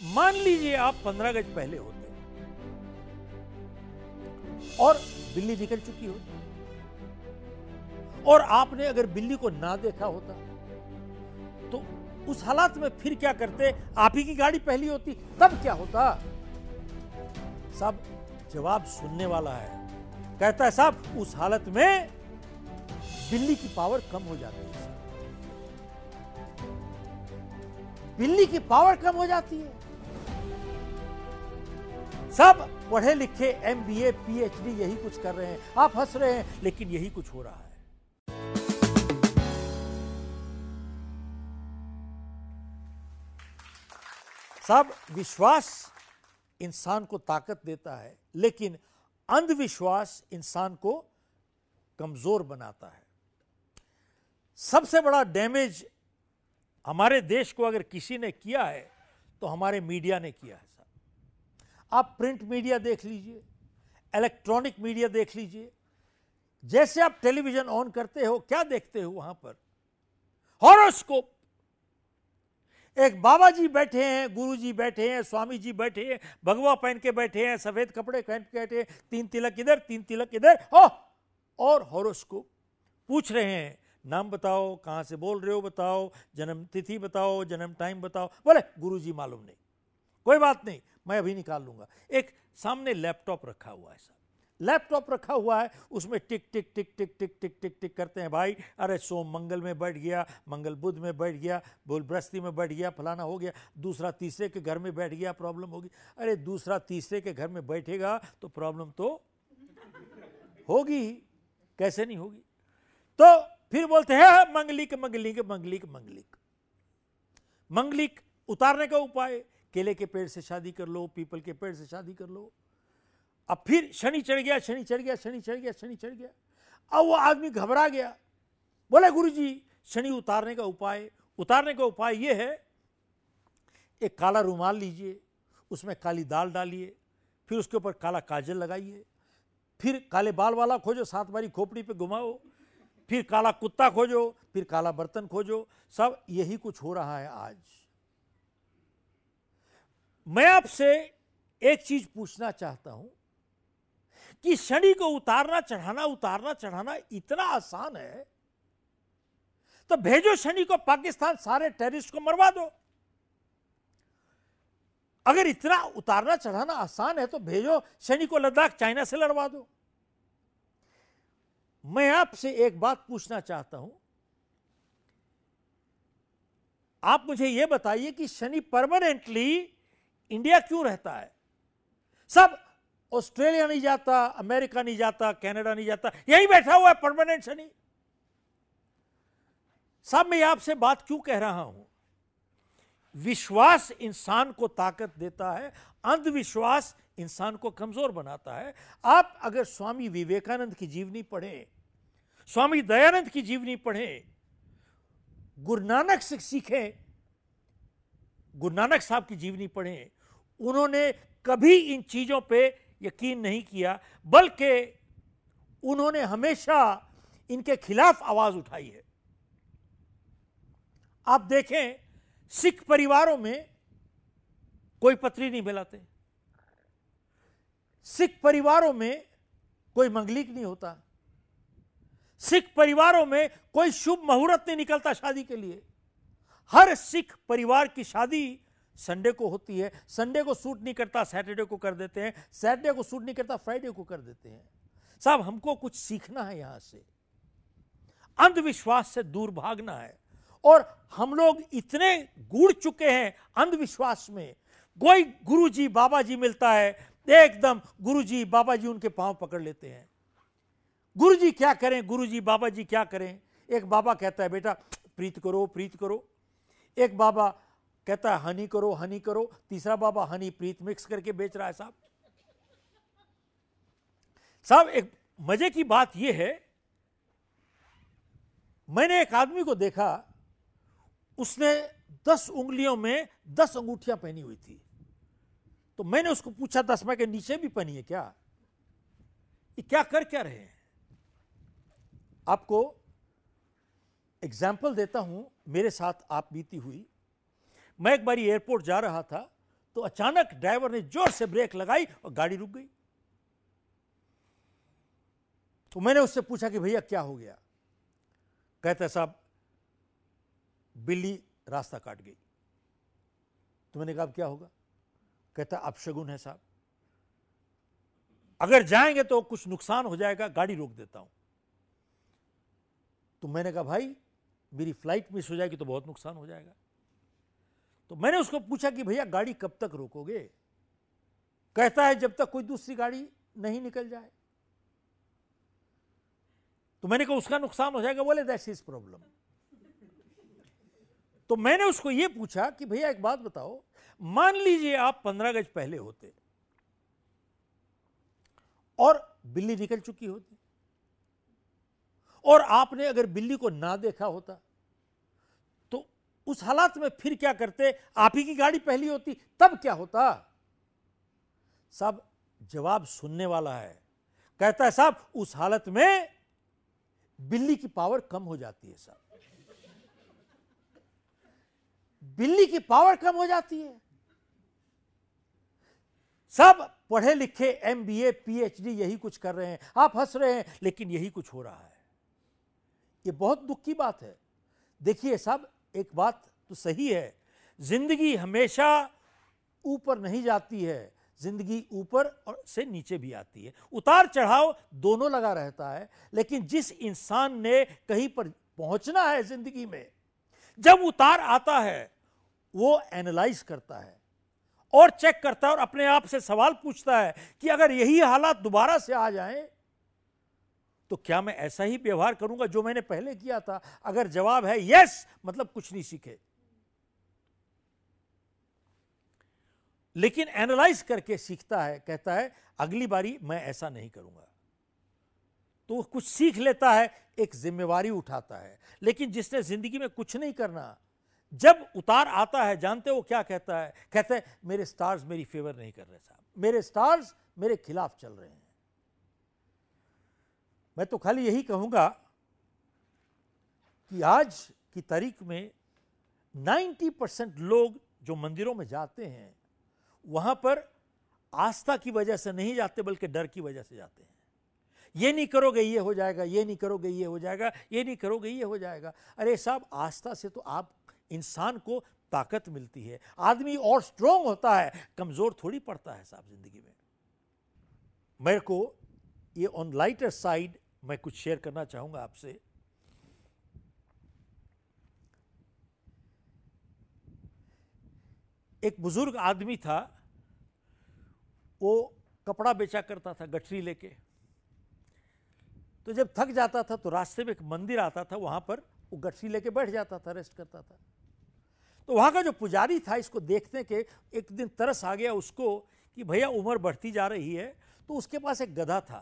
मान लीजिए आप पंद्रह गज पहले होते और बिल्ली निकल चुकी होती और आपने अगर बिल्ली को ना देखा होता तो उस हालात में फिर क्या करते? आप ही की गाड़ी पहली होती, तब क्या होता? सब जवाब सुनने वाला है। कहता है, साहब, उस हालत में बिल्ली की पावर कम हो जाती है बिल्ली की पावर कम हो जाती है। सब पढ़े लिखे M B A P H D यही कुछ कर रहे हैं। आप हंस रहे हैं, लेकिन यही कुछ हो रहा है। सब विश्वास इंसान को ताकत देता है, लेकिन अंधविश्वास इंसान को कमज़ोर बनाता है। सबसे बड़ा डैमेज हमारे देश को अगर किसी ने किया है तो हमारे मीडिया ने किया है। आप प्रिंट मीडिया देख लीजिए, इलेक्ट्रॉनिक मीडिया देख लीजिए। जैसे आप टेलीविज़न ऑन करते हो, क्या देखते हो वहाँ पर? हॉरोस्कोप। एक बाबा जी बैठे हैं गुरु जी बैठे हैं स्वामी जी बैठे हैं, भगवा पहन के बैठे हैं, सफ़ेद कपड़े पहन के बैठे हैं, तीन तिलक इधर, तीन तिलक इधर, हो! और हॉरोस्कोप। पूछ रहे हैं, नाम बताओ, कहाँ से बोल रहे हो बताओ जन्म तिथि बताओ, जन्म टाइम बताओ। बोले गुरु जी मालूम नहीं। कोई बात नहीं मैं अभी निकाल लूँगा। एक सामने लैपटॉप रखा हुआ है सर। लैपटॉप रखा हुआ है उसमें टिक टिक टिक टिक टिक टिक टिक टिक करते हैं भाई अरे सोम मंगल में बैठ गया मंगल बुध में बैठ गया बोल बृहस्पति में बैठ गया फलाना हो गया दूसरा तीसरे के घर में बैठ गया प्रॉब्लम होगी। अरे दूसरा तीसरे के घर में बैठेगा तो प्रॉब्लम तो होगी कैसे नहीं होगी? तो फिर बोलते हाँ, मंगलिक मंगलिक मंगलिक मंगलिक। मंगलिक उतारने का उपाय केले के पेड़ से शादी कर लो, पीपल के पेड़ से शादी कर लो। अब फिर शनि चढ़ गया, शनि चढ़ गया, शनि चढ़ गया, शनि चढ़ गया। अब वो आदमी घबरा गया। बोले गुरु जी शनि उतारने का उपाय, उतारने का उपाय ये है, एक काला रुमाल लीजिए, उसमें काली दाल डालिए, फिर उसके ऊपर काला काजल लगाइए, फिर काले बाल वाला खोजो, सात बारी खोपड़ी पे घुमाओ, फिर काला कुत्ता खोजो, फिर काला बर्तन खोजो, सब यही कुछ हो रहा है आज। मैं आपसे एक चीज़ पूछना चाहता हूँ कि शनि को उतारना, चढ़ाना उतारना, चढ़ाना इतना आसान है तो भेजो शनि को, पाकिस्तान सारे टेररिस्ट को मरवा दो। अगर इतना उतारना, चढ़ाना आसान है तो भेजो शनि को लद्दाख, चाइना से लड़वा दो। मैं आपसे एक बात पूछना चाहता हूँ। आप मुझे यह बताइए कि शनि परमानेंटली इंडिया क्यों रहता है? सब ऑस्ट्रेलिया नहीं जाता, अमेरिका नहीं जाता, कनाडा नहीं जाता, यही बैठा हुआ है परमानेंट शनि। साहब मैं आपसे बात क्यों कह रहा हूँ? विश्वास इंसान को ताकत देता है, अंधविश्वास इंसान को कमज़ोर बनाता है। आप अगर स्वामी विवेकानंद की जीवनी पढ़ें, स्वामी दयानंद की जीवनी पढ़ें, गुरु नानक से सीखें, गुरु नानक साहब की जीवनी पढ़ें उन्होंने कभी इन चीज़ों पे यकीन नहीं किया, बल्कि उन्होंने हमेशा इनके खिलाफ आवाज़ उठाई है। आप देखें, सिख परिवारों में कोई पत्री नहीं मिलाते सिख परिवारों में कोई मंगलिक नहीं होता। सिख परिवारों में कोई शुभ मुहूर्त नहीं निकलता शादी के लिए। हर सिख परिवार की शादी संडे को होती है। संडे को सूट नहीं करता, सैटरडे को कर देते हैं। सैटरडे को सूट नहीं करता, फ्राइडे को कर देते हैं। साहब, हमको कुछ सीखना है यहाँ से। अंधविश्वास से दूर भागना है। और हम लोग इतने गुड़ चुके हैं अंधविश्वास में। कोई गुरु जी बाबा जी मिलता है, एकदम गुरु जी बाबा जी उनके पाँव पकड़ लेते हैं। गुरु जी क्या करें? गुरु जी बाबा जी क्या करें? एक बाबा कहता है, बेटा, प्रीत करो प्रीत करो। एक बाबा कहता है, हनी करो हनी करो। तीसरा बाबा, हनी, प्रीत मिक्स करके बेच रहा है साहब। साहब, एक मज़े की बात यह है, मैंने एक आदमी को देखा, उसने दस उंगलियों में दस अंगूठियाँ पहनी हुई थी। तो मैंने उसको पूछा दसवा के नीचे भी पहनी है क्या? ये क्या कर क्या रहे हैं? आपको एग्ज़ाम्पल देता हूँ, मेरे साथ आप बीती हुई मैं एक बारी एयरपोर्ट जा रहा था तो अचानक ड्राइवर ने ज़ोर से ब्रेक लगाई और गाड़ी रुक गई। तो मैंने उससे पूछा कि भैया क्या हो गया? कहते साहब, बिल्ली रास्ता काट गई। तो मैंने कहा क्या होगा? कहता अब शगुन है, साहब। अगर जाएँगे तो कुछ नुकसान हो जाएगा, गाड़ी रोक देता हूँ। तो मैंने कहा, भाई, मेरी फ़्लाइट मिस हो जाएगी तो बहुत नुकसान हो जाएगा। तो मैंने उसको पूछा कि भैया, गाड़ी कब तक रोकोगे? कहता है, जब तक कोई दूसरी गाड़ी नहीं निकल जाए। तो मैंने कहा, उसका नुकसान हो जाएगा। बोले दैट्स इज़ प्रॉब्लम तो मैंने उसको यह पूछा कि भैया, एक बात बताओ, मान लीजिए आप पंद्रह गज पहले होते और बिल्ली निकल चुकी होती और आपने अगर बिल्ली को ना देखा होता उस हालात में फिर क्या करते? आप ही की गाड़ी पहली होती, तब क्या होता? साहब, जवाब सुनने वाला है। कहता है, साहब, उस हालत में बिल्ली की पावर कम हो जाती है, साहब। बिल्ली की पावर कम हो जाती है। सब पढ़े लिखे एम बी यही कुछ कर रहे हैं। आप हंस रहे हैं, लेकिन यही कुछ हो रहा है। ये बहुत दुख की बात है। देखिए साहब एक बात तो सही है, ज़िंदगी हमेशा ऊपर नहीं जाती है, ज़िंदगी ऊपर और से नीचे भी आती है। उतार चढ़ाव दोनों लगा रहता है, लेकिन जिस इंसान ने कहीं पर पहुँचना है ज़िंदगी में, जब उतार आता है, वो एनालाइज करता है और चेक करता है और अपने आप से सवाल पूछता है कि अगर यही हालात दोबारा से आ जाएँ तो क्या मैं ऐसा ही व्यवहार करूँगा जो मैंने पहले किया था? अगर जवाब है यस मतलब कुछ नहीं सीखे। लेकिन एनालाइज करके सीखता है, कहता है, अगली बारी मैं ऐसा नहीं करूँगा। तो कुछ सीख लेता है, एक जिम्मेवारी उठाता है। लेकिन जिसने ज़िंदगी में कुछ नहीं करना, जब उतार आता है, जानते हो क्या कहता है? कहते हैं, मेरे स्टार्स मेरी फेवर नहीं कर रहे साहब। मेरे स्टार्स मेरे खिलाफ चल रहे हैं। मैं तो खाली यही कहूँगा कि आज की तारीख में 90 परसेंट लोग जो मंदिरों में जाते हैं, वहाँ पर आस्था की वजह से नहीं जाते, बल्कि डर की वजह से जाते हैं। ये नहीं करोगे ये हो जाएगा, ये नहीं करोगे ये हो जाएगा, ये नहीं करोगे ये हो जाएगा। अरे साहब, आस्था से तो आप, इंसान को ताकत मिलती है। आदमी और स्ट्रोंग होता है, कमज़ोर थोड़ी पड़ता है साहब ज़िंदगी में। मेरे को ये ऑन लाइटर साइड मैं कुछ शेयर करना चाहूँगा आपसे। एक बुज़ुर्ग आदमी था, वो कपड़ा बेचा करता था गठरी लेके। तो जब थक जाता था तो रास्ते में एक मंदिर आता था, वहाँ पर वो गठरी लेके बैठ जाता था, रेस्ट करता था। तो वहाँ का जो पुजारी था, इसको देखने के एक दिन तरस आ गया उसको कि भैया उम्र बढ़ती जा रही है तो उसके पास एक गधा था।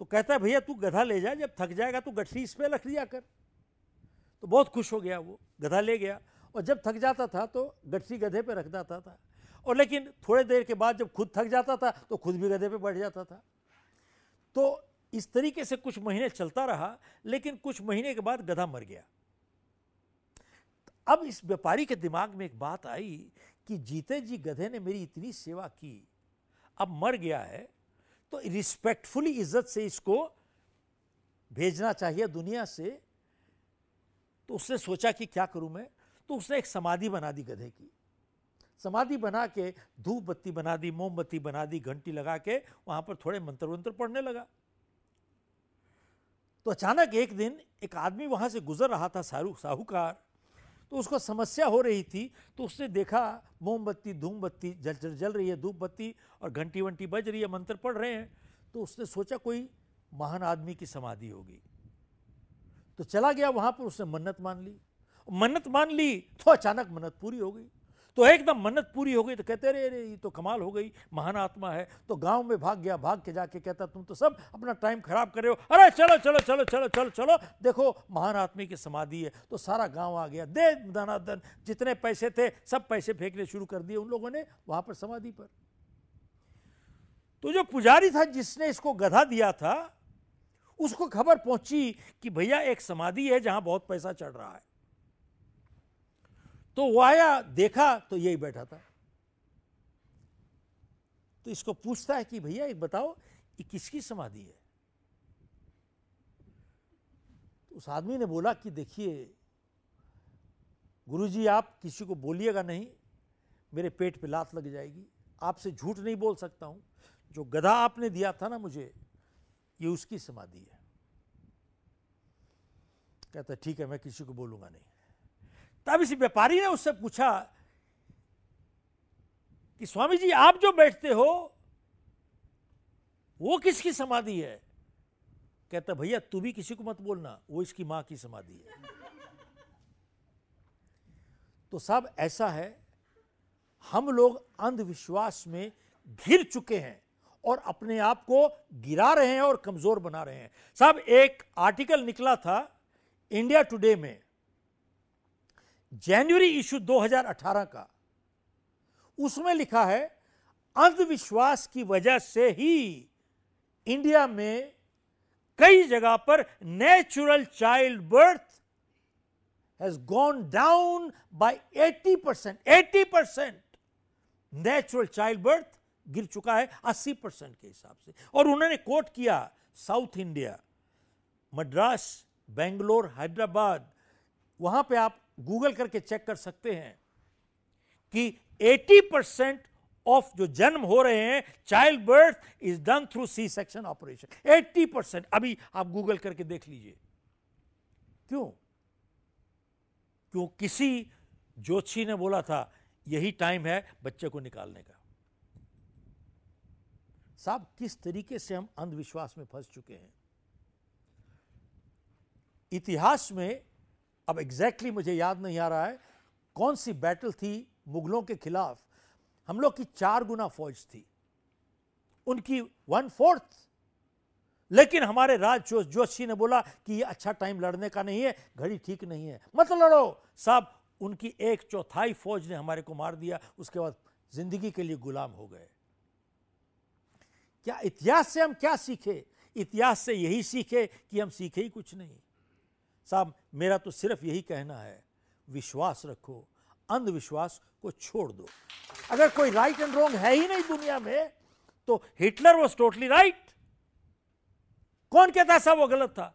तो कहता है, भैया, तू गधा ले जा, जब थक जाएगा तो गठरी इस पर रख लिया कर। तो बहुत खुश हो गया वो, गधा ले गया। और जब थक जाता था तो गठरी गधे पे रख देता था। और लेकिन थोड़े देर के बाद जब खुद थक जाता था तो खुद भी गधे पे बैठ जाता था। तो इस तरीके से कुछ महीने चलता रहा, लेकिन कुछ महीने के बाद गधा मर गया। अब इस व्यापारी के दिमाग में एक बात आई कि जीते जी गधे ने मेरी इतनी सेवा की, अब मर गया है तो रिस्पेक्टफुली इज़्ज़त से इसको भेजना चाहिए दुनिया से। तो उसने सोचा कि क्या करूँ मैं? तो उसने एक समाधि बना दी गधे की। समाधि बना के धूप बत्ती बना दी मोमबत्ती बना दी, घंटी लगा के वहाँ पर थोड़े मंत्र वंत्र पढ़ने लगा। तो अचानक एक दिन एक आदमी वहाँ से गुजर रहा था सारू, साहूकार। तो उसको समस्या हो रही थी तो उसने देखा, मोमबत्ती, धूमबत्ती जल जल जल रही है धूप बत्ती और घंटी वंटी बज रही है, मंत्र पढ़ रहे हैं। तो उसने सोचा कोई महान आदमी की समाधि होगी। तो चला गया वहाँ पर, उसने मन्नत मान ली। मन्नत मान ली तो अचानक मन्नत पूरी हो गई। तो एकदम मन्नत पूरी हो गई तो कहते रहे अरे, ये तो कमाल हो गई, महान आत्मा है। तो गाँव में भाग गया, भाग के जाके कहता, तुम तो सब अपना टाइम खराब कर रहे हो। अरे, चलो चलो चलो चलो चलो चलो, देखो, महान आत्मी की समाधि है। तो सारा गाँव आ गया। दे धनाधन, जितने पैसे थे, सब पैसे फेंकने शुरू कर दिए उन लोगों ने वहाँ पर समाधि पर। तो जो पुजारी था, जिसने इसको गधा दिया था, उसको खबर पहुँची कि भैया, एक समाधि है जहाँ बहुत पैसा चढ़ रहा है। तो वो आया, देखा तो यही बैठा था। तो इसको पूछता है कि भैया एक बताओ, ये किसकी समाधि है? तो उस आदमी ने बोला कि देखिए, गुरुजी, आप किसी को बोलिएगा नहीं, मेरे पेट पे लात लग जाएगी, आपसे झूठ नहीं बोल सकता हूँ। जो गधा आपने दिया था ना मुझे, ये उसकी समाधि है। कहता ठीक है, मैं किसी को बोलूँगा नहीं। तब इस व्यापारी ने उससे पूछा कि स्वामी जी आप जो बैठते हो, वो किसकी समाधि है? कहता, भैया, तू भी किसी को मत बोलना, वो इसकी माँ की समाधि है। तो सब ऐसा है, हम लोग अंधविश्वास में घिर चुके हैं और अपने आप को गिरा रहे हैं और कमज़ोर बना रहे हैं। सब एक आर्टिकल निकला था, इंडिया टुडे में। जनवरी इशू 2018 का, उसमें लिखा है, अंधविश्वास की वजह से ही इंडिया में कई जगह पर natural child birth has gone down by 80 percent eighty percent natural child birth गिर चुका है 80 परसेंट के हिसाब से। और उन्होंने कोट किया साउथ इंडिया मद्रास बेंगलोर हैदराबाद वहाँ पे आप गूगल करके चेक कर सकते हैं कि 80 परसेंट ऑफ़ जो जन्म हो रहे हैं child birth is done through C section operation 80 percent. अभी आप गूगल करके देख लीजिए। क्यों? क्यों किसी जोशी ने बोला था, यही टाइम है बच्चे को निकालने का। साहब, किस तरीके से हम अंधविश्वास में फंस चुके हैं? इतिहास में अब एग्जैक्टली मुझे याद नहीं आ रहा है कौन सी बैटल थी मुगलों के खिलाफ। हम लोग की चार गुना फौज थी। उनकी वन फोर्थ लेकिन हमारे राज जोशी ने बोला कि ये अच्छा टाइम लड़ने का नहीं है, घड़ी ठीक नहीं है। मत लड़ो। साहब, उनकी एक चौथाई फौज ने हमारे को मार दिया, उसके बाद ज़िंदगी के लिए गुलाम हो गए। क्या इतिहास से हम क्या सीखे? इतिहास से यही सीखे कि हम सीखे ही कुछ नहीं। साहब, मेरा तो सिर्फ़ यही कहना है, विश्वास रखो, अंधविश्वास को छोड़ दो। अगर कोई राइट एंड रॉन्ग है ही नहीं दुनिया में तो हिटलर वॉज़ टोटली राइट कौन कहता सब वो गलत था?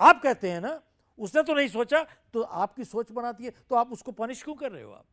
आप कहते हैं ना, उसने तो नहीं सोचा तो आपकी सोच बनाती है तो आप उसको पनिश क्यों कर रहे हो आप?